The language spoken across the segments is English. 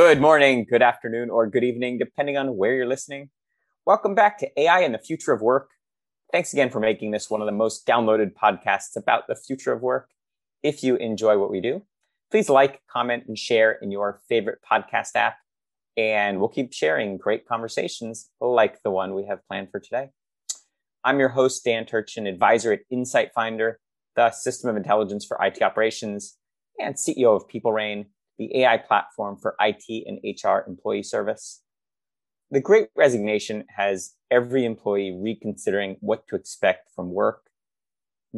Good morning, good afternoon, or good evening, depending on where you're listening. Welcome back to AI and the Future of Work. Thanks again for making this one of the most downloaded podcasts about the future of work. If you enjoy what we do, please like, comment, and share in your favorite podcast app. And we'll keep sharing great conversations like the one we have planned for today. I'm your host, Dan Turchin, advisor at Insight Finder, the system of intelligence for IT operations, and CEO of PeopleReign the AI platform for IT and HR employee service. The great resignation has every employee reconsidering what to expect from work.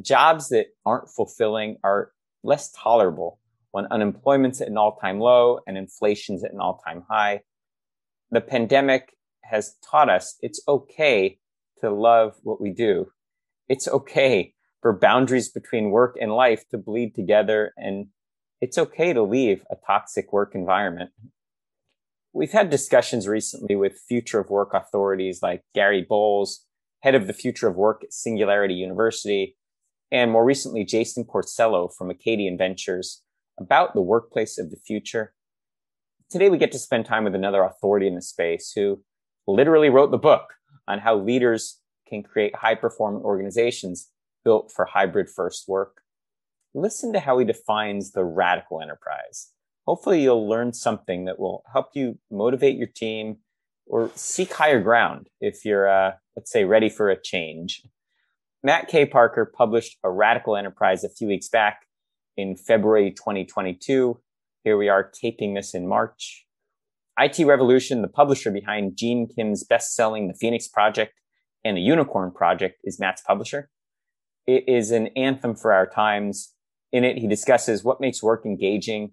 Jobs that aren't fulfilling are less tolerable when unemployment's at an all time low and inflation's at an all time high. The pandemic has taught us it's okay to love what we do. It's okay for boundaries between work and life to bleed together and it's okay to leave a toxic work environment. We've had discussions recently with future of work authorities like Gary Bolles, head of the future of work at Singularity University, and more recently, Jason Corsello from Acadian Ventures about the workplace of the future. Today, we get to spend time with another authority in the space who literally wrote the book on how leaders can create high performing organizations built for hybrid first work listen to how he defines the radical enterprise. Hopefully, you'll learn something that will help you motivate your team or seek higher ground if you're, uh, let's say, ready for a change. Matt K. Parker published A Radical Enterprise a few weeks back in February 2022. Here we are taping this in March. IT Revolution, the publisher behind Gene Kim's best selling The Phoenix Project and The Unicorn Project, is Matt's publisher. It is an anthem for our times in it, he discusses what makes work engaging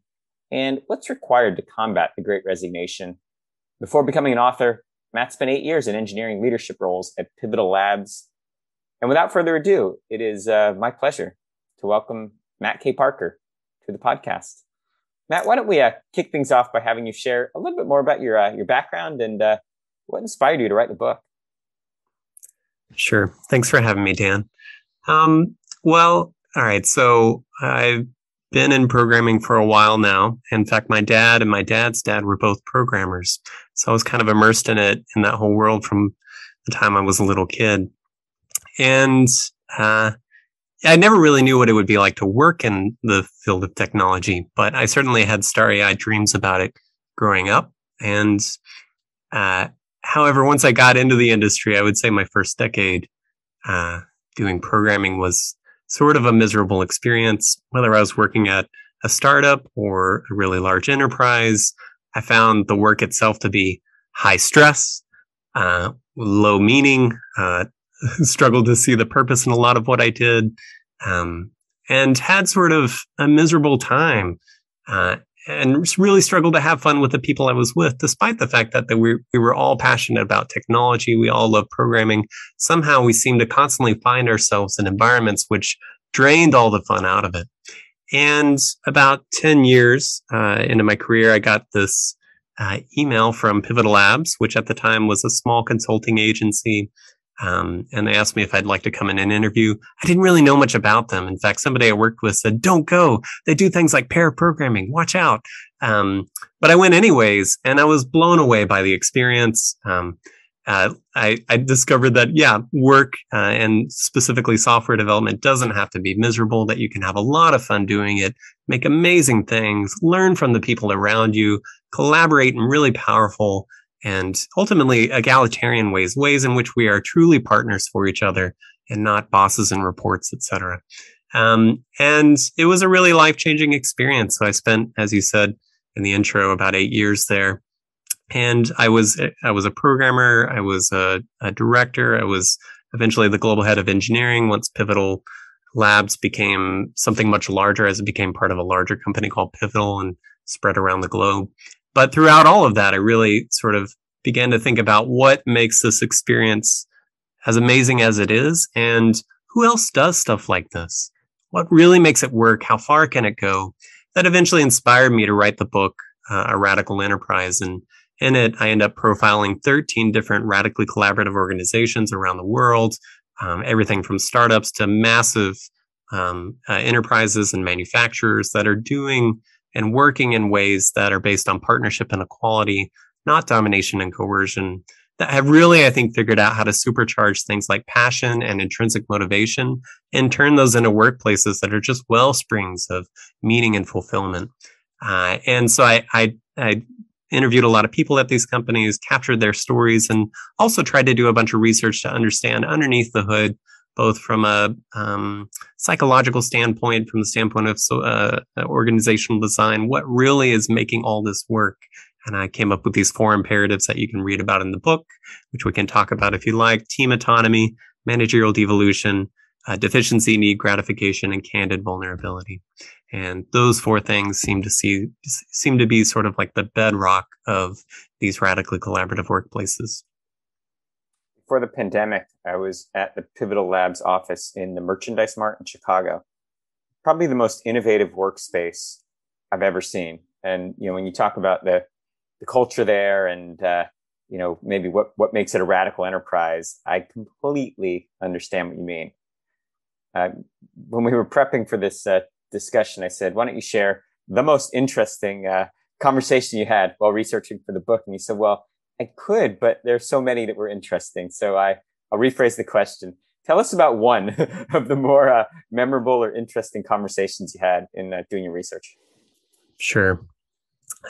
and what's required to combat the great resignation. Before becoming an author, Matt spent eight years in engineering leadership roles at Pivotal Labs. And without further ado, it is uh, my pleasure to welcome Matt K. Parker to the podcast. Matt, why don't we uh, kick things off by having you share a little bit more about your uh, your background and uh, what inspired you to write the book? Sure. Thanks for having me, Dan. Um, well, all right. So I've been in programming for a while now. In fact, my dad and my dad's dad were both programmers. So I was kind of immersed in it, in that whole world from the time I was a little kid. And uh, I never really knew what it would be like to work in the field of technology, but I certainly had starry eyed dreams about it growing up. And uh, however, once I got into the industry, I would say my first decade uh, doing programming was sort of a miserable experience, whether I was working at a startup or a really large enterprise. I found the work itself to be high stress, uh, low meaning, uh, struggled to see the purpose in a lot of what I did, um, and had sort of a miserable time. Uh, and really struggled to have fun with the people I was with, despite the fact that we, we were all passionate about technology. We all love programming. Somehow we seemed to constantly find ourselves in environments which drained all the fun out of it. And about 10 years uh, into my career, I got this uh, email from Pivotal Labs, which at the time was a small consulting agency um, and they asked me if I'd like to come in and interview. I didn't really know much about them. In fact, somebody I worked with said, "Don't go. They do things like pair programming. Watch out." Um, but I went anyways, and I was blown away by the experience. Um, uh, I, I, discovered that yeah, work uh, and specifically software development doesn't have to be miserable. That you can have a lot of fun doing it, make amazing things, learn from the people around you, collaborate in really powerful and ultimately egalitarian ways, ways in which we are truly partners for each other and not bosses and reports, etc. Um, and it was a really life changing experience. So I spent, as you said in the intro, about eight years there. And I was I was a programmer. I was a, a director. I was eventually the global head of engineering once Pivotal Labs became something much larger as it became part of a larger company called Pivotal and spread around the globe. But throughout all of that, I really sort of began to think about what makes this experience as amazing as it is and who else does stuff like this? What really makes it work? How far can it go? That eventually inspired me to write the book, uh, A Radical Enterprise. And in it, I end up profiling 13 different radically collaborative organizations around the world, um, everything from startups to massive um, uh, enterprises and manufacturers that are doing and working in ways that are based on partnership and equality, not domination and coercion, that have really, I think, figured out how to supercharge things like passion and intrinsic motivation and turn those into workplaces that are just well springs of meaning and fulfillment. Uh, and so I, I, I interviewed a lot of people at these companies, captured their stories, and also tried to do a bunch of research to understand underneath the hood, both from a um, psychological standpoint, from the standpoint of uh, organizational design, what really is making all this work. And I came up with these four imperatives that you can read about in the book, which we can talk about if you like team autonomy, managerial devolution, uh, deficiency, need gratification, and candid vulnerability. And those four things seem to see seem to be sort of like the bedrock of these radically collaborative workplaces. Before the pandemic, I was at the Pivotal Labs office in the Merchandise Mart in Chicago. Probably the most innovative workspace I've ever seen. And you know, when you talk about the the culture there and uh, you know maybe what what makes it a radical enterprise, I completely understand what you mean. Uh, when we were prepping for this uh, discussion, I said, why don't you share the most interesting uh, conversation you had while researching for the book? And you said, well, I could, but there's so many that were interesting. So I, I'll rephrase the question. Tell us about one of the more uh, memorable or interesting conversations you had in uh, doing your research. Sure.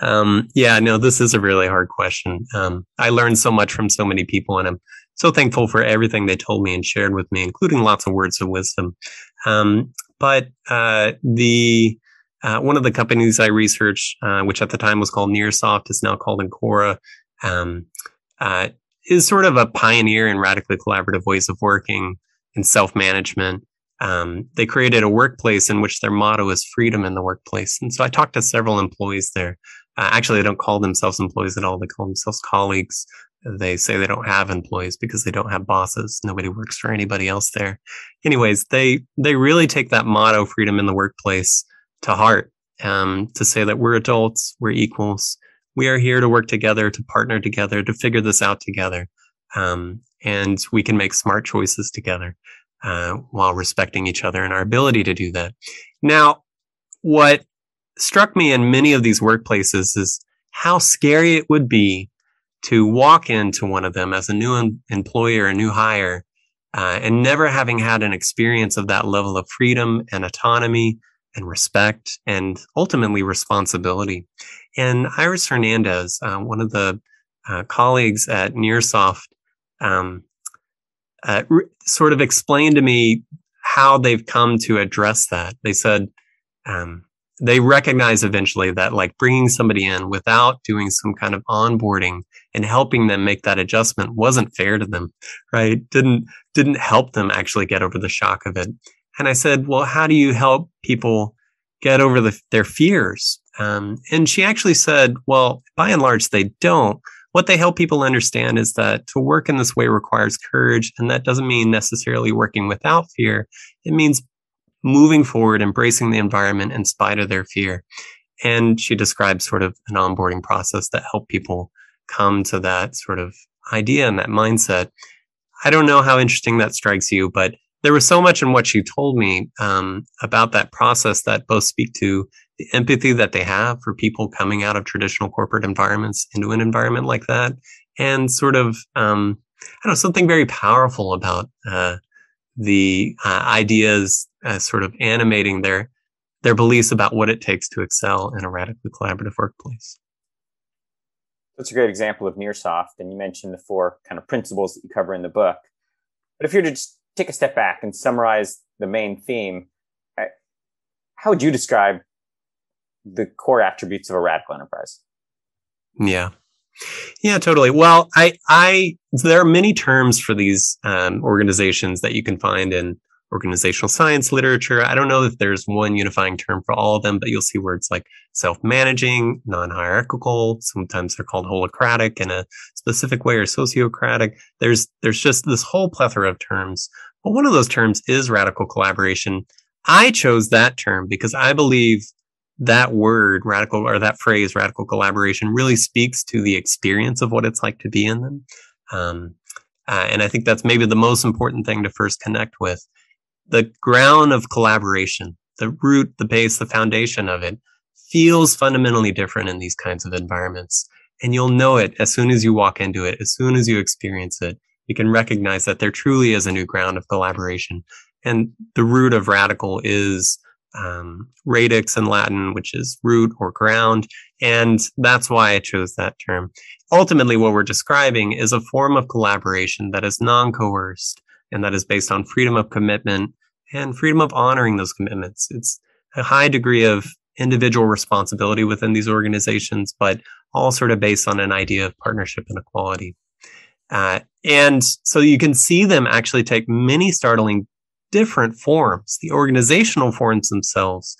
Um, yeah, no, this is a really hard question. Um, I learned so much from so many people, and I'm so thankful for everything they told me and shared with me, including lots of words of wisdom. Um, but uh, the uh, one of the companies I researched, uh, which at the time was called Nearsoft, is now called Encora, um, uh, is sort of a pioneer in radically collaborative ways of working and self management. Um, they created a workplace in which their motto is freedom in the workplace. And so I talked to several employees there. Uh, actually, they don't call themselves employees at all. They call themselves colleagues. They say they don't have employees because they don't have bosses. Nobody works for anybody else there. Anyways, they they really take that motto, freedom in the workplace, to heart. Um, to say that we're adults, we're equals. We are here to work together, to partner together, to figure this out together, um, and we can make smart choices together uh, while respecting each other and our ability to do that. Now, what struck me in many of these workplaces is how scary it would be to walk into one of them as a new em- employer, a new hire, uh, and never having had an experience of that level of freedom and autonomy and respect and ultimately responsibility. And Iris Hernandez, uh, one of the uh, colleagues at Nearsoft, um, uh, re- sort of explained to me how they've come to address that. They said, um, they recognize eventually that like bringing somebody in without doing some kind of onboarding and helping them make that adjustment wasn't fair to them right? Didn't didn't help them actually get over the shock of it. And i said well how do you help people get over the, their fears um, and she actually said well by and large they don't what they help people understand is that to work in this way requires courage and that doesn't mean necessarily working without fear it means moving forward, embracing the environment in spite of their fear. And she describes sort of an onboarding process that helped people come to that sort of idea and that mindset. I don't know how interesting that strikes you, but there was so much in what she told me um, about that process that both speak to the empathy that they have for people coming out of traditional corporate environments into an environment like that, and sort of um, I don't know something very powerful about uh, the uh, ideas uh, sort of animating their their beliefs about what it takes to excel in a radically collaborative workplace. That's a great example of Nearsoft, and you mentioned the four kind of principles that you cover in the book. But if you were to just take a step back and summarize the main theme, how would you describe the core attributes of a radical enterprise? Yeah. Yeah, totally. Well, I, I, there are many terms for these um, organizations that you can find in organizational science literature. I don't know if there's one unifying term for all of them, but you'll see words like self-managing, non-hierarchical. Sometimes they're called holacratic in a specific way or sociocratic. There's, there's just this whole plethora of terms. But one of those terms is radical collaboration. I chose that term because I believe that word radical or that phrase radical collaboration really speaks to the experience of what it's like to be in them. Um, uh, and I think that's maybe the most important thing to first connect with the ground of collaboration, the root, the base, the foundation of it feels fundamentally different in these kinds of environments. And you'll know it as soon as you walk into it, as soon as you experience it. You can recognize that there truly is a new ground of collaboration. And the root of radical is um, radix in Latin, which is root or ground. And that's why I chose that term. Ultimately, what we're describing is a form of collaboration that is non coerced and that is based on freedom of commitment and freedom of honoring those commitments. It's a high degree of individual responsibility within these organizations, but all sort of based on an idea of partnership and equality. Uh, and so you can see them actually take many startling different forms. The organizational forms themselves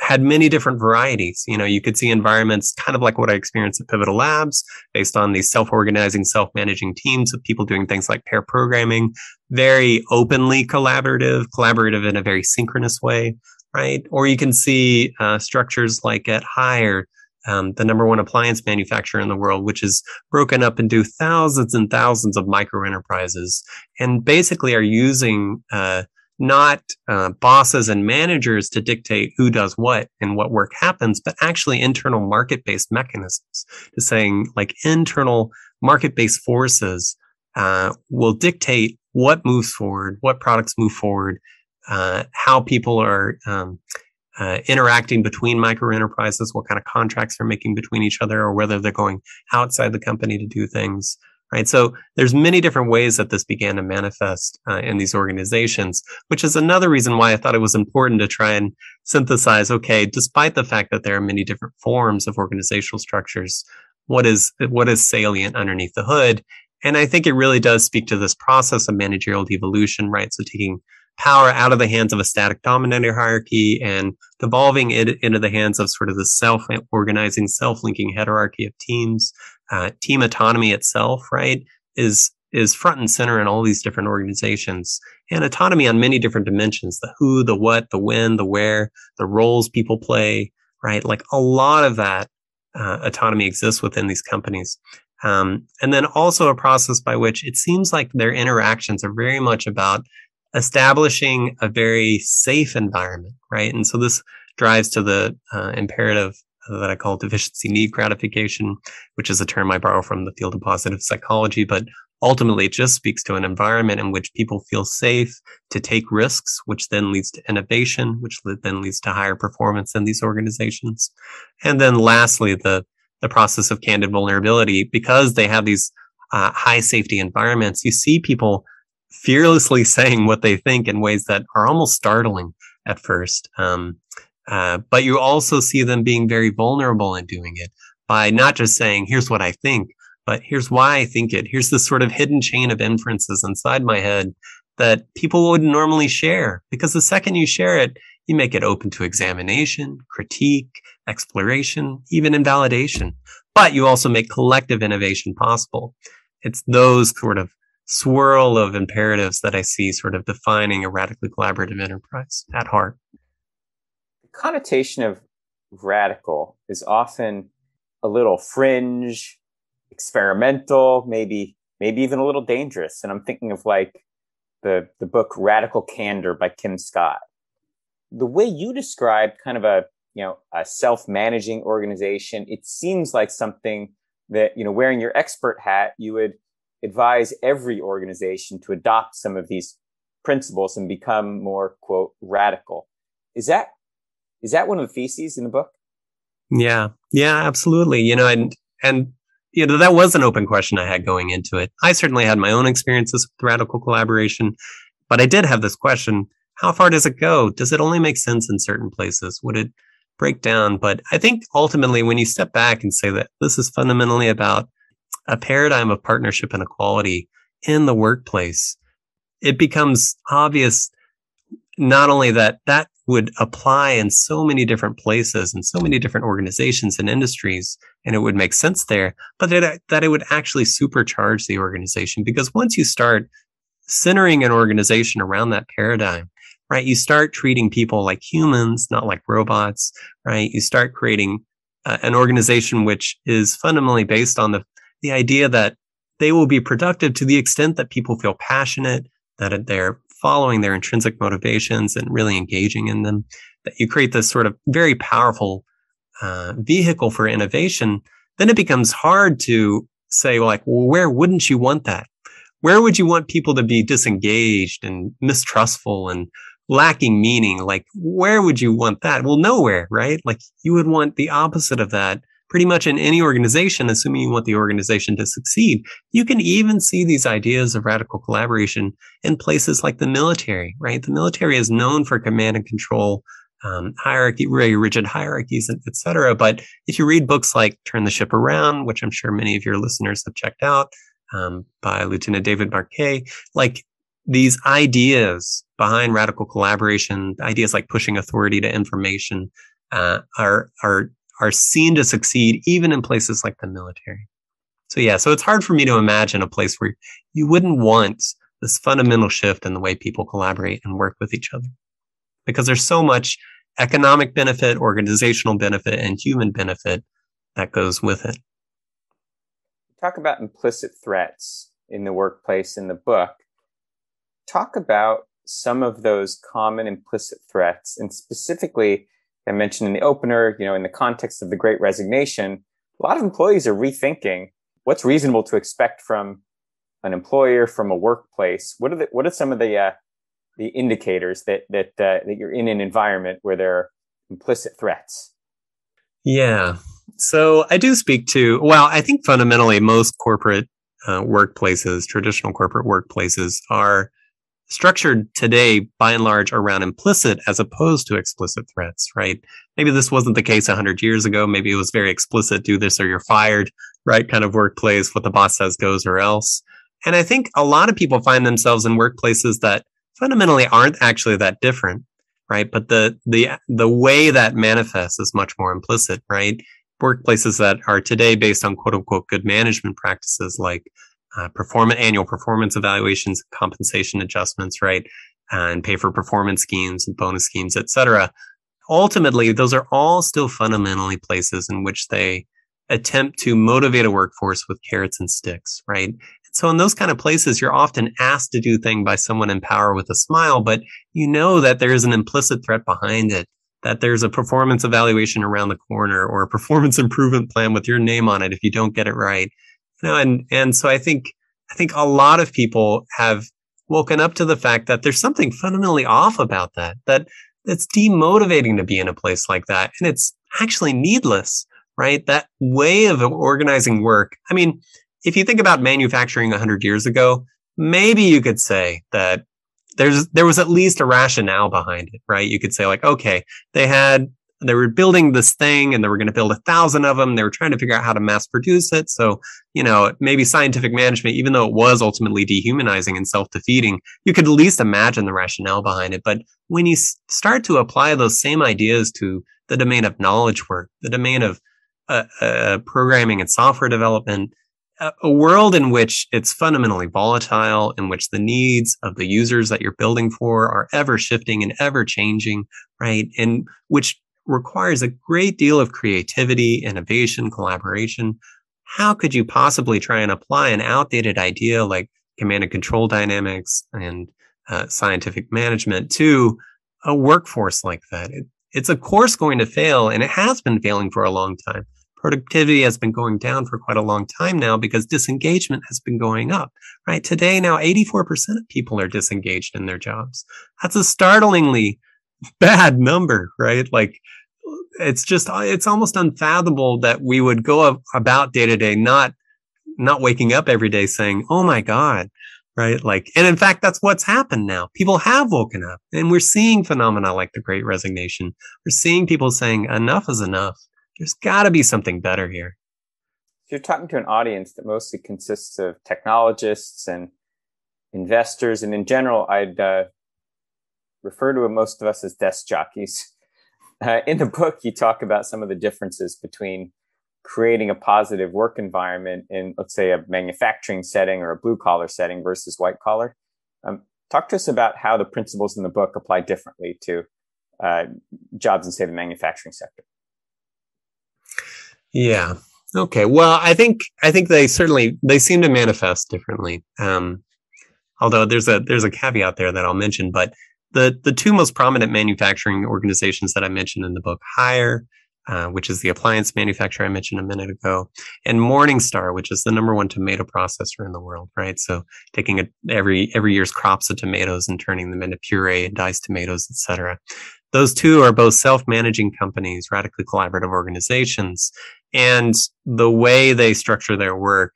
had many different varieties. You know, you could see environments kind of like what I experienced at Pivotal Labs, based on these self-organizing, self-managing teams of people doing things like pair programming, very openly collaborative, collaborative in a very synchronous way, right? Or you can see uh, structures like at Haier, um, the number one appliance manufacturer in the world, which is broken up into thousands and thousands of micro enterprises, and basically are using uh, not uh, bosses and managers to dictate who does what and what work happens, but actually internal market based mechanisms to saying like internal market based forces uh, will dictate what moves forward, what products move forward, uh, how people are um, uh, interacting between micro enterprises, what kind of contracts they're making between each other, or whether they're going outside the company to do things. Right. So there's many different ways that this began to manifest uh, in these organizations, which is another reason why I thought it was important to try and synthesize. Okay, despite the fact that there are many different forms of organizational structures, what is what is salient underneath the hood? And I think it really does speak to this process of managerial devolution, right? So taking power out of the hands of a static dominator hierarchy and devolving it into the hands of sort of the self-organizing, self-linking hierarchy of teams. Uh, team autonomy itself, right, is is front and center in all these different organizations. And autonomy on many different dimensions the who the what the when the where the roles people play right? Like a lot of that uh, autonomy exists within these companies. Um, and then also a process by which it seems like their interactions are very much about establishing a very safe environment, right? And so this drives to the uh, imperative that I call deficiency need gratification, which is a term I borrow from the field of positive psychology, but ultimately it just speaks to an environment in which people feel safe to take risks, which then leads to innovation, which then leads to higher performance in these organizations. And then lastly, the, the process of candid vulnerability, because they have these uh, high safety environments, you see people fearlessly saying what they think in ways that are almost startling at first. Um, uh, but you also see them being very vulnerable in doing it by not just saying, here's what I think, but here's why I think it. Here's this sort of hidden chain of inferences inside my head that people wouldn't normally share because the second you share it, you make it open to examination, critique, exploration, even invalidation. But you also make collective innovation possible. It's those sort of swirl of imperatives that I see sort of defining a radically collaborative enterprise at heart. The connotation of radical is often a little fringe, experimental, maybe maybe even a little dangerous. And I'm thinking of like the the book Radical Candor by Kim Scott. The way you described kind of a you know a self-managing organization, it seems like something that you know wearing your expert hat you would advise every organization to adopt some of these principles and become more quote radical. Is that is that one of the theses in the book? Yeah, yeah, absolutely. You know, and and you know that was an open question I had going into it. I certainly had my own experiences with radical collaboration, but I did have this question: How far does it go? Does it only make sense in certain places? Would it break down? But I think ultimately, when you step back and say that this is fundamentally about a paradigm of partnership and equality in the workplace, it becomes obvious not only that that would apply in so many different places and so many different organizations and industries, and it would make sense there, but that, that it would actually supercharge the organization. Because once you start centering an organization around that paradigm, right, you start treating people like humans, not like robots, right? You start creating uh, an organization which is fundamentally based on the the idea that they will be productive to the extent that people feel passionate, that they're following their intrinsic motivations and really engaging in them, that you create this sort of very powerful uh, vehicle for innovation, then it becomes hard to say, like, well, where wouldn't you want that? Where would you want people to be disengaged and mistrustful and lacking meaning? Like, where would you want that? Well, nowhere, right? Like, you would want the opposite of that pretty much in any organization, assuming you want the organization to succeed. You can even see these ideas of radical collaboration in places like the military, right? The military is known for command and control um, hierarchy, very rigid hierarchies, et cetera. But if you read books like Turn the Ship Around, which I'm sure many of your listeners have checked out um, by Lieutenant David Marquet, like these ideas behind radical collaboration, ideas like pushing authority to information, uh, are are are seen to succeed even in places like the military. So yeah, so it's hard for me to imagine a place where you wouldn't want this fundamental shift in the way people collaborate and work with each other because there's so much economic benefit, organizational benefit, and human benefit that goes with it. Talk about implicit threats in the workplace in the book. Talk about some of those common implicit threats, and specifically, I mentioned in the opener, you know, in the context of the great resignation, a lot of employees are rethinking what's reasonable to expect from an employer, from a workplace. What are the, what are some of the uh, the indicators that that uh, that you're in an environment where there are implicit threats? Yeah. So I do speak to. Well, I think fundamentally most corporate uh, workplaces, traditional corporate workplaces, are structured today by and large around implicit as opposed to explicit threats, right? Maybe this wasn't the case 100 years ago. Maybe it was very explicit do this or you're fired, right? Kind of workplace. What the boss says goes or else. And I think a lot of people find themselves in workplaces that fundamentally aren't actually that different, right? But the the the way that manifests is much more implicit, right? Workplaces that are today based on quote unquote good management practices like uh, performance annual performance evaluations, compensation adjustments, right, and pay for performance schemes and bonus schemes, et cetera. Ultimately, those are all still fundamentally places in which they attempt to motivate a workforce with carrots and sticks, right? So in those kind of places, you're often asked to do thing by someone in power with a smile, but you know that there is an implicit threat behind it, that there's a performance evaluation around the corner or a performance improvement plan with your name on it if you don't get it right. Know, and, and so I think, I think a lot of people have woken up to the fact that there's something fundamentally off about that, that it's demotivating to be in a place like that. And it's actually needless, right? That way of organizing work. I mean, if you think about manufacturing 100 years ago, maybe you could say that there's there was at least a rationale behind it, right? You could say like, okay, they had they were building this thing and they were going to build a thousand of them. They were trying to figure out how to mass produce it. So, you know, maybe scientific management, even though it was ultimately dehumanizing and self defeating, you could at least imagine the rationale behind it. But when you start to apply those same ideas to the domain of knowledge work, the domain of uh, uh, programming and software development, a world in which it's fundamentally volatile, in which the needs of the users that you're building for are ever shifting and ever changing, right? And which requires a great deal of creativity, innovation, collaboration. How could you possibly try and apply an outdated idea like command and control dynamics and uh, scientific management to a workforce like that? It, it's of course going to fail, and it has been failing for a long time productivity has been going down for quite a long time now because disengagement has been going up, right? Today, now 84% of people are disengaged in their jobs. That's a startlingly bad number, right? Like, it's just, it's almost unfathomable that we would go about day to day, not, not waking up every day saying, Oh my God, right? Like, and in fact, that's what's happened now. People have woken up and we're seeing phenomena like the great resignation. We're seeing people saying enough is enough there's got to be something better here. You're talking to an audience that mostly consists of technologists and investors, and in general, I'd uh, refer to most of us as desk jockeys. Uh, in the book, you talk about some of the differences between creating a positive work environment in, let's say, a manufacturing setting or a blue collar setting versus white collar. Um, talk to us about how the principles in the book apply differently to uh, jobs in, say, the manufacturing sector. Yeah. Okay. Well, I think I think they certainly they seem to manifest differently. Um, although there's a there's a caveat there that I'll mention, but the the two most prominent manufacturing organizations that I mentioned in the book, Haier, uh, which is the appliance manufacturer I mentioned a minute ago, and Morning Star, which is the number one tomato processor in the world, right? So taking a, every every year's crops of tomatoes and turning them into puree and diced tomatoes, etc. Those two are both self-managing companies, radically collaborative organizations, and the way they structure their work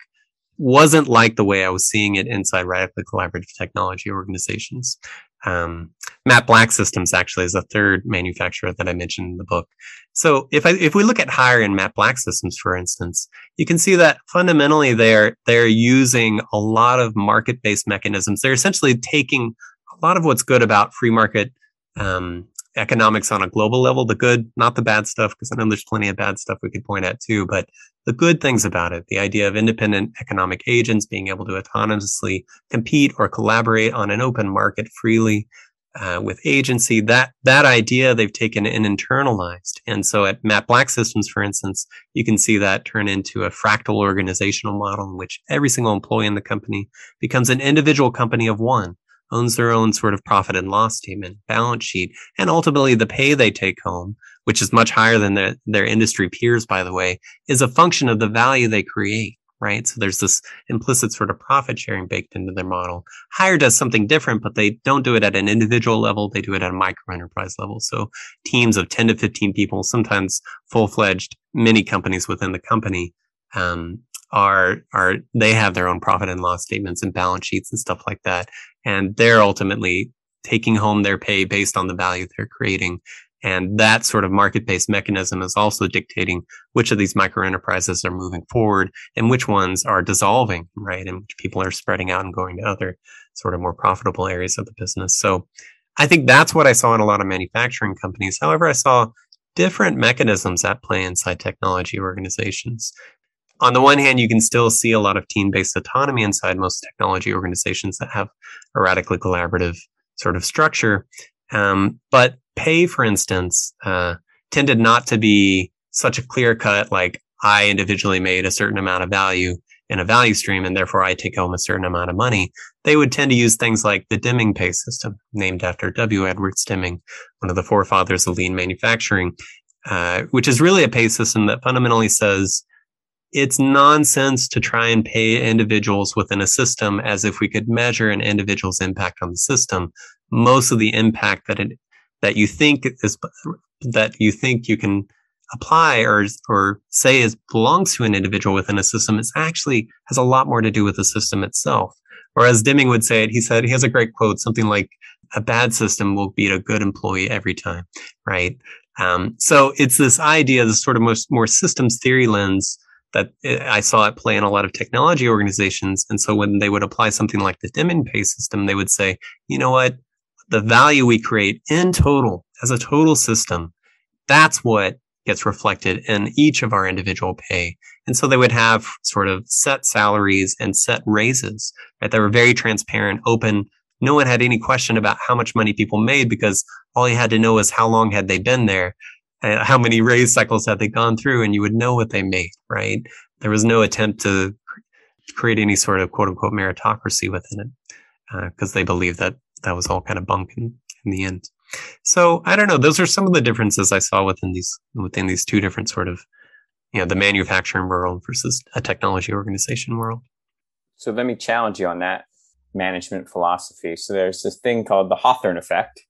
wasn't like the way I was seeing it inside radically collaborative technology organizations. Um, Matt Black Systems actually is a third manufacturer that I mentioned in the book. So if I, if we look at Haier and Matt Black Systems, for instance, you can see that fundamentally they're they're using a lot of market based mechanisms. They're essentially taking a lot of what's good about free market um, economics on a global level, the good, not the bad stuff, because I know there's plenty of bad stuff we could point at too, but the good things about it, the idea of independent economic agents being able to autonomously compete or collaborate on an open market freely uh, with agency, that, that idea they've taken and internalized. And so at Matt Black Systems, for instance, you can see that turn into a fractal organizational model in which every single employee in the company becomes an individual company of one owns their own sort of profit and loss statement, balance sheet, and ultimately the pay they take home, which is much higher than their, their industry peers, by the way, is a function of the value they create, right? So there's this implicit sort of profit sharing baked into their model. Haier does something different, but they don't do it at an individual level. They do it at a micro enterprise level. So teams of 10 to 15 people, sometimes full fledged mini companies within the company, um, are are they have their own profit and loss statements and balance sheets and stuff like that and they're ultimately taking home their pay based on the value they're creating and that sort of market-based mechanism is also dictating which of these micro enterprises are moving forward and which ones are dissolving, right? And which people are spreading out and going to other sort of more profitable areas of the business. So I think that's what I saw in a lot of manufacturing companies. However, I saw different mechanisms at play inside technology organizations on the one hand, you can still see a lot of team based autonomy inside most technology organizations that have a radically collaborative sort of structure. Um, but pay, for instance, uh, tended not to be such a clear cut, like I individually made a certain amount of value in a value stream and therefore I take home a certain amount of money. They would tend to use things like the Deming pay system, named after W. Edwards Deming, one of the forefathers of lean manufacturing, uh, which is really a pay system that fundamentally says, it's nonsense to try and pay individuals within a system as if we could measure an individual's impact on the system. Most of the impact that it, that you think is, that you think you can apply or, or say is belongs to an individual within a system is actually has a lot more to do with the system itself. Or as Deming would say it, he said, he has a great quote, something like, a bad system will beat a good employee every time, right? Um, so it's this idea, this sort of more, more systems theory lens that I saw it play in a lot of technology organizations. And so when they would apply something like the Deming pay system, they would say, you know what? The value we create in total as a total system, that's what gets reflected in each of our individual pay. And so they would have sort of set salaries and set raises, right? Were very transparent, open. No one had any question about how much money people made because all you had to know was how long had they been there how many raise cycles had they gone through and you would know what they made, right? There was no attempt to create any sort of quote unquote meritocracy within it because uh, they believed that that was all kind of bunk in, in the end. So I don't know. Those are some of the differences I saw within these within these two different sort of you know the manufacturing world versus a technology organization world. So let me challenge you on that management philosophy. So there's this thing called the Hawthorne effect.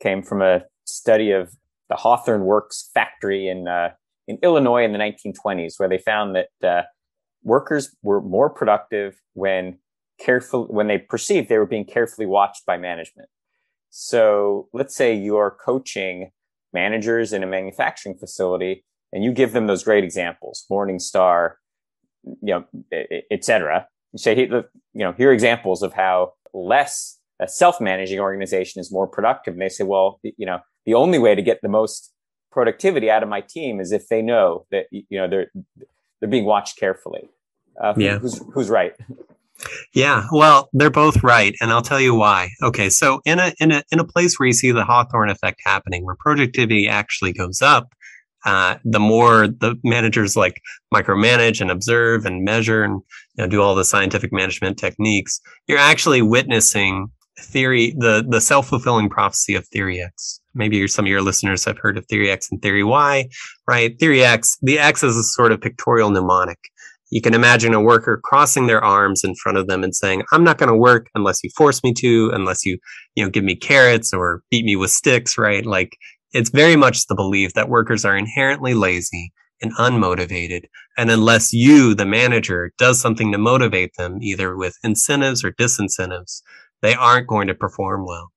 Came from a study of the Hawthorne Works factory in uh, in Illinois in the 1920s, where they found that uh, workers were more productive when careful when they perceived they were being carefully watched by management. So let's say you're coaching managers in a manufacturing facility, and you give them those great examples, Morning Star, you know, etc. You say, you know, here are examples of how less a self-managing organization is more productive. And they say, well, you know, the only way to get the most productivity out of my team is if they know that you know they're they're being watched carefully. Uh, yeah. Who's who's right? Yeah, well, they're both right, and I'll tell you why. Okay, so in a in a in a place where you see the Hawthorne effect happening, where productivity actually goes up, uh, the more the managers like micromanage and observe and measure and you know, do all the scientific management techniques, you're actually witnessing theory, the the self fulfilling prophecy of theory X. Maybe some of your listeners have heard of theory X and theory Y, right? Theory X, the X is a sort of pictorial mnemonic. You can imagine a worker crossing their arms in front of them and saying, I'm not going to work unless you force me to, unless you, you know, give me carrots or beat me with sticks, right? Like it's very much the belief that workers are inherently lazy and unmotivated. And unless you, the manager, does something to motivate them, either with incentives or disincentives, they aren't going to perform well.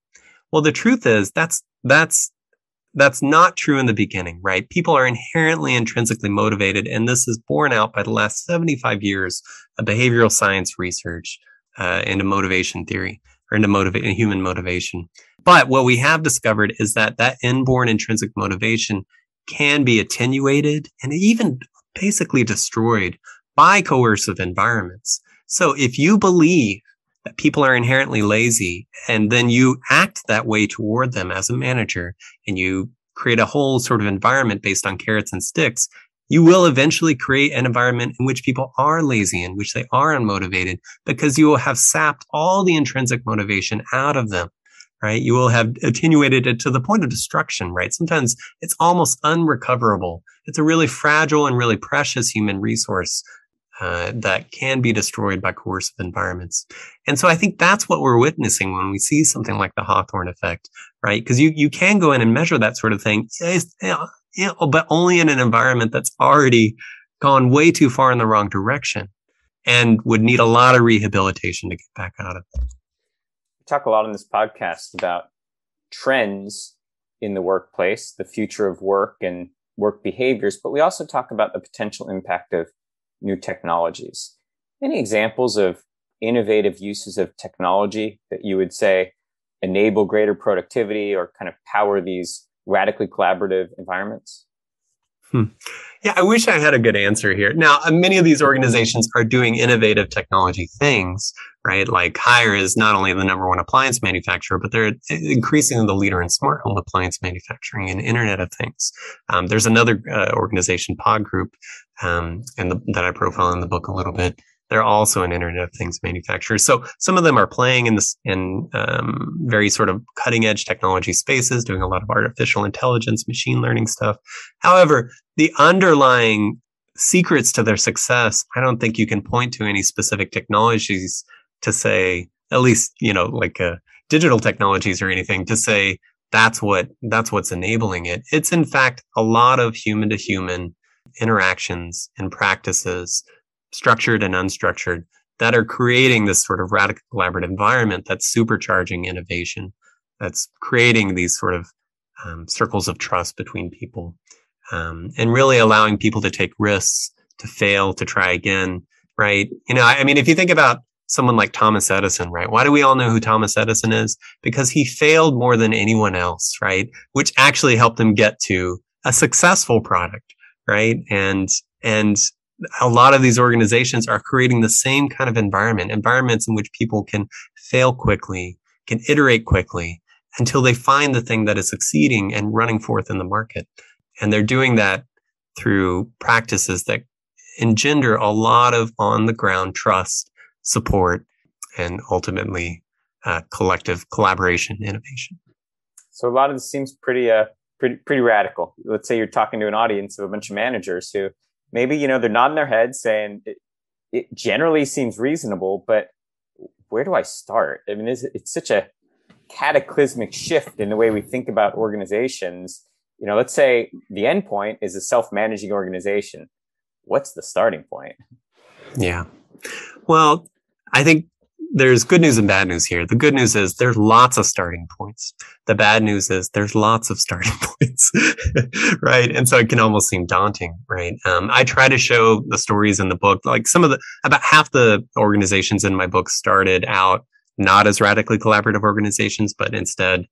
Well, the truth is that's, that's, that's not true in the beginning, right? People are inherently intrinsically motivated. And this is borne out by the last 75 years of behavioral science research uh, into motivation theory or into motivate human motivation. But what we have discovered is that that inborn intrinsic motivation can be attenuated and even basically destroyed by coercive environments. So if you believe that people are inherently lazy and then you act that way toward them as a manager and you create a whole sort of environment based on carrots and sticks, you will eventually create an environment in which people are lazy, in which they are unmotivated, because you will have sapped all the intrinsic motivation out of them right? You will have attenuated it to the point of destruction, right? Sometimes it's almost unrecoverable. It's a really fragile and really precious human resource uh, that can be destroyed by coercive environments. And so I think that's what we're witnessing when we see something like the Hawthorne effect, right? Because you, you can go in and measure that sort of thing, but only in an environment that's already gone way too far in the wrong direction and would need a lot of rehabilitation to get back out of it We talk a lot on this podcast about trends in the workplace, the future of work and work behaviors, but we also talk about the potential impact of new technologies. Any examples of innovative uses of technology that you would say enable greater productivity or kind of power these radically collaborative environments? Hmm. Yeah, I wish I had a good answer here. Now, uh, many of these organizations are doing innovative technology things, right? Like Haier is not only the number one appliance manufacturer, but they're increasingly the leader in smart home appliance manufacturing and Internet of Things. Um, there's another uh, organization, Pod Group, um, and the, that I profile in the book a little bit they're also an Internet of Things manufacturer. So some of them are playing in this in um, very sort of cutting edge technology spaces, doing a lot of artificial intelligence, machine learning stuff. However, the underlying secrets to their success, I don't think you can point to any specific technologies to say, at least you know, like uh, digital technologies or anything to say that's what that's what's enabling it. It's in fact a lot of human to human interactions and practices structured and unstructured, that are creating this sort of radical collaborative environment that's supercharging innovation, that's creating these sort of um, circles of trust between people, um, and really allowing people to take risks, to fail, to try again. Right? You know, I, I mean, if you think about someone like Thomas Edison, right? Why do we all know who Thomas Edison is? Because he failed more than anyone else, right? Which actually helped him get to a successful product, right? And and a lot of these organizations are creating the same kind of environment, environments in which people can fail quickly, can iterate quickly until they find the thing that is succeeding and running forth in the market. And they're doing that through practices that engender a lot of on the ground trust, support, and ultimately uh, collective collaboration innovation. So a lot of this seems pretty, uh, pretty, pretty radical. Let's say you're talking to an audience of a bunch of managers who maybe you know they're nodding their heads saying it, it generally seems reasonable but where do i start? I mean it's, it's such a cataclysmic shift in the way we think about organizations. You know let's say the end point is a self-managing organization. What's the starting point? Yeah. Well i think there's good news and bad news here. The good news is there's lots of starting points. The bad news is there's lots of starting points, right? And so it can almost seem daunting, right? Um, I try to show the stories in the book, like some of the, about half the organizations in my book started out not as radically collaborative organizations, but instead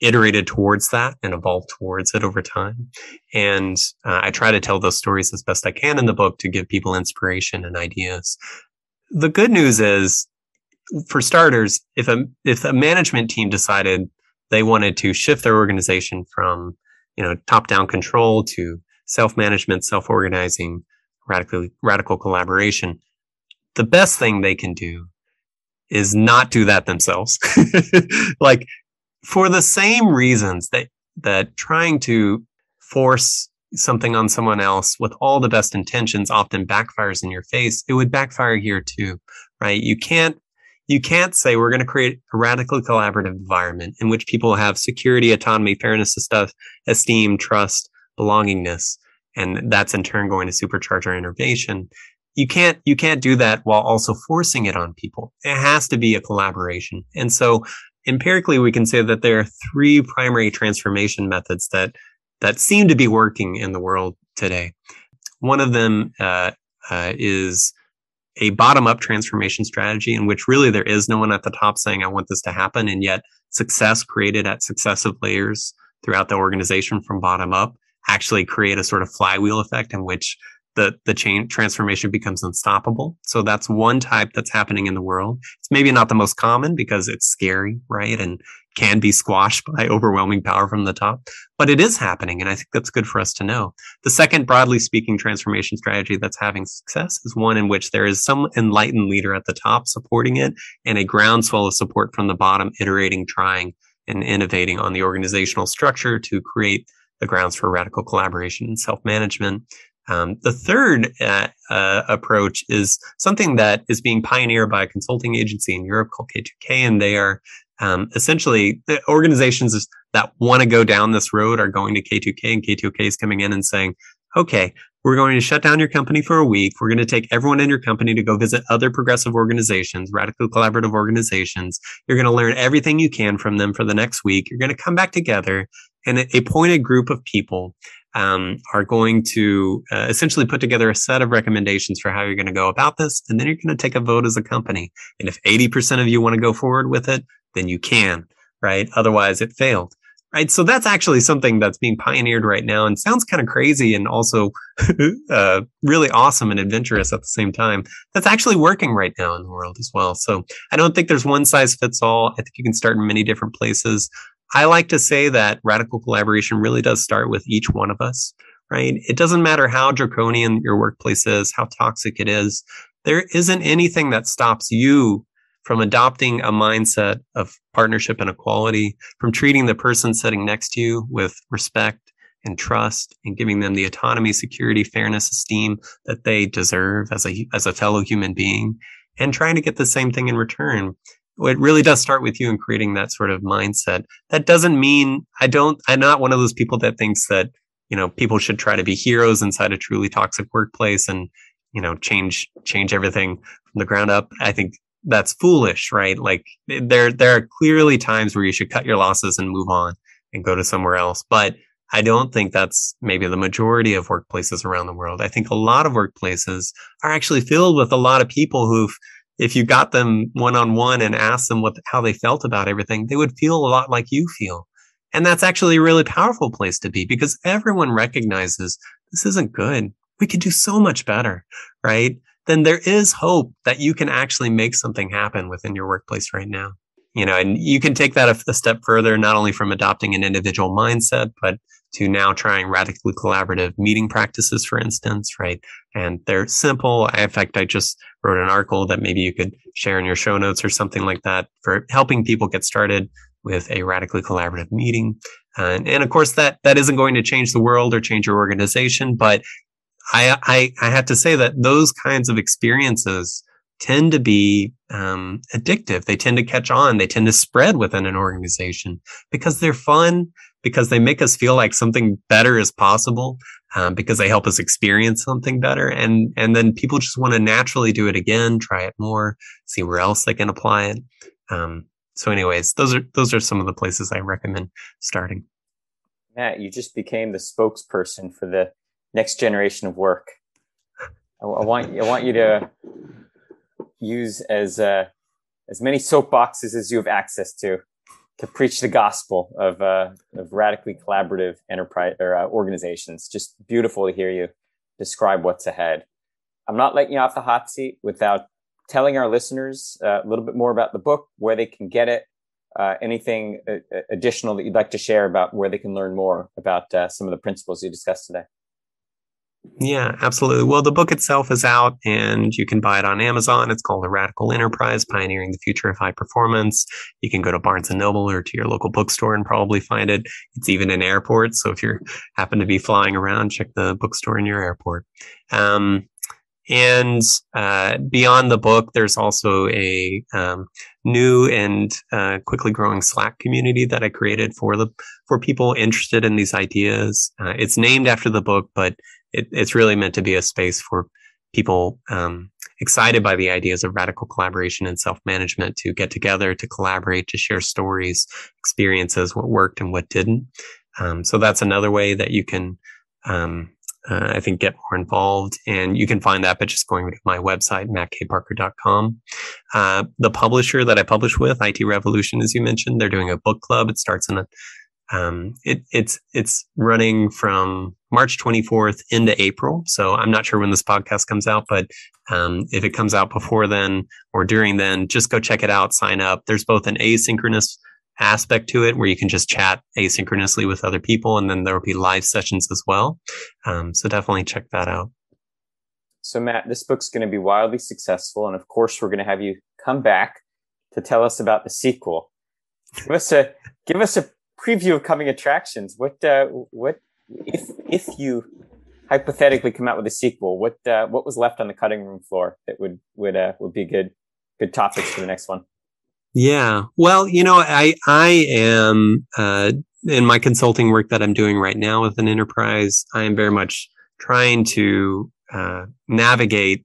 iterated towards that and evolved towards it over time. And uh, I try to tell those stories as best I can in the book to give people inspiration and ideas. The good news is for starters, if a if a management team decided they wanted to shift their organization from you know top down control to self management, self organizing, radical radical collaboration, the best thing they can do is not do that themselves. like for the same reasons that that trying to force something on someone else with all the best intentions often backfires in your face, it would backfire here too, right? You can't you can't say we're going to create a radically collaborative environment in which people have security, autonomy, fairness, stuff, esteem, trust, belongingness, and that's in turn going to supercharge our innovation. You can't you can't do that while also forcing it on people. It has to be a collaboration. And so empirically we can say that there are three primary transformation methods that that seem to be working in the world today. One of them uh, uh, is a bottom up transformation strategy in which really there is no one at the top saying, I want this to happen. And yet success created at successive layers throughout the organization from bottom up actually create a sort of flywheel effect in which the the chain transformation becomes unstoppable. So that's one type that's happening in the world. It's maybe not the most common because it's scary, right? And can be squashed by overwhelming power from the top, but it is happening. And I think that's good for us to know. The second, broadly speaking, transformation strategy that's having success is one in which there is some enlightened leader at the top supporting it and a groundswell of support from the bottom, iterating, trying, and innovating on the organizational structure to create the grounds for radical collaboration and self-management. Um, the third uh, uh, approach is something that is being pioneered by a consulting agency in Europe called K2K, and they are um, essentially the organizations that want to go down this road are going to K2K, and K2K is coming in and saying, "Okay, we're going to shut down your company for a week. We're going to take everyone in your company to go visit other progressive organizations, radical collaborative organizations. You're going to learn everything you can from them for the next week. You're going to come back together, and a pointed group of people um, are going to uh, essentially put together a set of recommendations for how you're going to go about this. And then you're going to take a vote as a company. And if 80% of you want to go forward with it, then you can, right? Otherwise it failed. Right. So that's actually something that's being pioneered right now and sounds kind of crazy and also uh, really awesome and adventurous at the same time. That's actually working right now in the world as well. So I don't think there's one size fits all. I think you can start in many different places. I like to say that radical collaboration really does start with each one of us, right? It doesn't matter how draconian your workplace is, how toxic it is. There isn't anything that stops you from adopting a mindset of partnership and equality, from treating the person sitting next to you with respect and trust and giving them the autonomy, security, fairness, esteem that they deserve as a, as a fellow human being and trying to get the same thing in return it really does start with you and creating that sort of mindset. That doesn't mean I don't, I'm not one of those people that thinks that, you know, people should try to be heroes inside a truly toxic workplace and, you know, change, change everything from the ground up. I think that's foolish, right? Like there, there are clearly times where you should cut your losses and move on and go to somewhere else. But I don't think that's maybe the majority of workplaces around the world. I think a lot of workplaces are actually filled with a lot of people who've, if you got them one on one and asked them what how they felt about everything, they would feel a lot like you feel. And that's actually a really powerful place to be because everyone recognizes this isn't good. We could do so much better, right? Then there is hope that you can actually make something happen within your workplace right now. You know, and you can take that a, a step further, not only from adopting an individual mindset, but to now trying radically collaborative meeting practices, for instance, right? And they're simple. In fact, I just wrote an article that maybe you could share in your show notes or something like that for helping people get started with a radically collaborative meeting. And, and of course, that, that isn't going to change the world or change your organization, but I, I, I have to say that those kinds of experiences tend to be um, addictive. They tend to catch on. They tend to spread within an organization because they're fun, because they make us feel like something better is possible, um, because they help us experience something better. And, and then people just want to naturally do it again, try it more, see where else they can apply it. Um, so anyways, those are, those are some of the places I recommend starting. Matt, you just became the spokesperson for the next generation of work. I, I want, I want you to use as uh, as many soapboxes as you have access to to preach the gospel of uh, of radically collaborative enterprise or uh, organizations. Just beautiful to hear you describe what's ahead. I'm not letting you off the hot seat without telling our listeners uh, a little bit more about the book, where they can get it, uh, anything uh, additional that you'd like to share about where they can learn more about uh, some of the principles you discussed today. Yeah, absolutely. Well, the book itself is out and you can buy it on Amazon. It's called The Radical Enterprise Pioneering the Future of High Performance. You can go to Barnes and Noble or to your local bookstore and probably find it. It's even in airports. So if you happen to be flying around, check the bookstore in your airport. Um, and uh, beyond the book, there's also a um, new and uh, quickly growing Slack community that I created for the for people interested in these ideas. Uh, it's named after the book, but it, it's really meant to be a space for people um, excited by the ideas of radical collaboration and self management to get together, to collaborate, to share stories, experiences, what worked and what didn't. Um, so that's another way that you can, um, uh, I think, get more involved. And you can find that by just going to my website, mattkparker.com. Uh, the publisher that I publish with, IT Revolution, as you mentioned, they're doing a book club. It starts in a um, it, it's it's running from March 24th into April. So I'm not sure when this podcast comes out, but um, if it comes out before then or during then, just go check it out. Sign up. There's both an asynchronous aspect to it where you can just chat asynchronously with other people, and then there will be live sessions as well. Um, so definitely check that out. So Matt, this book's going to be wildly successful, and of course, we're going to have you come back to tell us about the sequel. Give us a give us a preview of coming attractions. What uh, what if if you hypothetically come out with a sequel? What uh, what was left on the cutting room floor that would would uh, would be good good topics for the next one? Yeah, well, you know, I I am uh, in my consulting work that I'm doing right now with an enterprise. I am very much trying to uh, navigate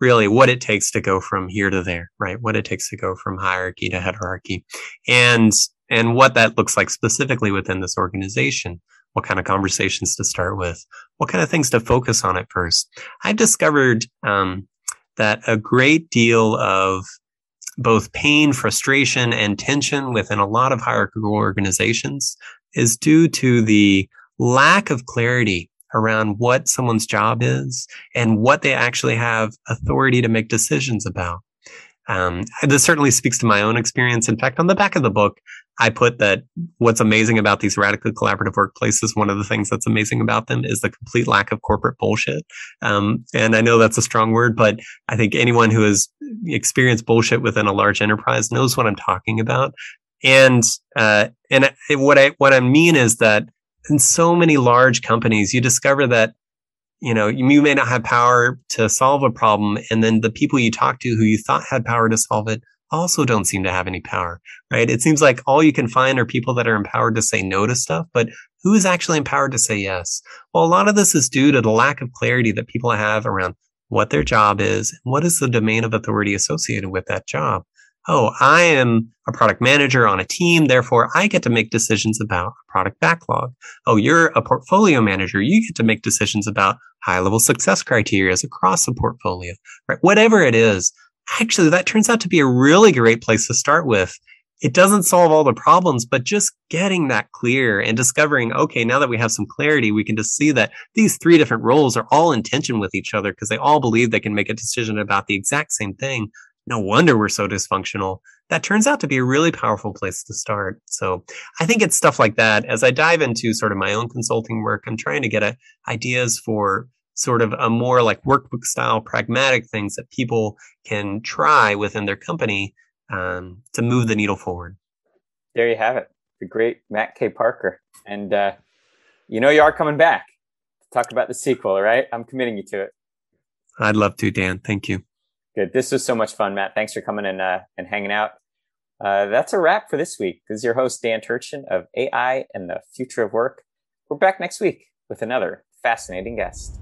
really what it takes to go from here to there, right? What it takes to go from hierarchy to heterarchy. And and what that looks like specifically within this organization. What kind of conversations to start with? What kind of things to focus on at first? I discovered um, that a great deal of both pain, frustration, and tension within a lot of hierarchical organizations is due to the lack of clarity around what someone's job is and what they actually have authority to make decisions about. Um, this certainly speaks to my own experience. In fact, on the back of the book, I put that what's amazing about these radically collaborative workplaces, one of the things that's amazing about them is the complete lack of corporate bullshit. Um, and I know that's a strong word, but I think anyone who has experienced bullshit within a large enterprise knows what I'm talking about. And, uh, and what I, what I mean is that in so many large companies, you discover that you know, you may not have power to solve a problem. And then the people you talk to who you thought had power to solve it also don't seem to have any power, right? It seems like all you can find are people that are empowered to say no to stuff, but who is actually empowered to say yes? Well, a lot of this is due to the lack of clarity that people have around what their job is and what is the domain of authority associated with that job oh, I am a product manager on a team. Therefore, I get to make decisions about a product backlog. Oh, you're a portfolio manager. You get to make decisions about high level success criteria across the portfolio, right? Whatever it is. Actually, that turns out to be a really great place to start with. It doesn't solve all the problems, but just getting that clear and discovering, okay, now that we have some clarity, we can just see that these three different roles are all in tension with each other because they all believe they can make a decision about the exact same thing no wonder we're so dysfunctional. That turns out to be a really powerful place to start. So I think it's stuff like that. As I dive into sort of my own consulting work, I'm trying to get a, ideas for sort of a more like workbook style pragmatic things that people can try within their company um, to move the needle forward. There you have it. The great Matt K. Parker. And uh, you know you are coming back to talk about the sequel, right? I'm committing you to it. I'd love to, Dan. Thank you. Good. This was so much fun, Matt. Thanks for coming and uh, and hanging out. Uh, that's a wrap for this week. This is your host, Dan Turchin of AI and the Future of Work. We're back next week with another fascinating guest.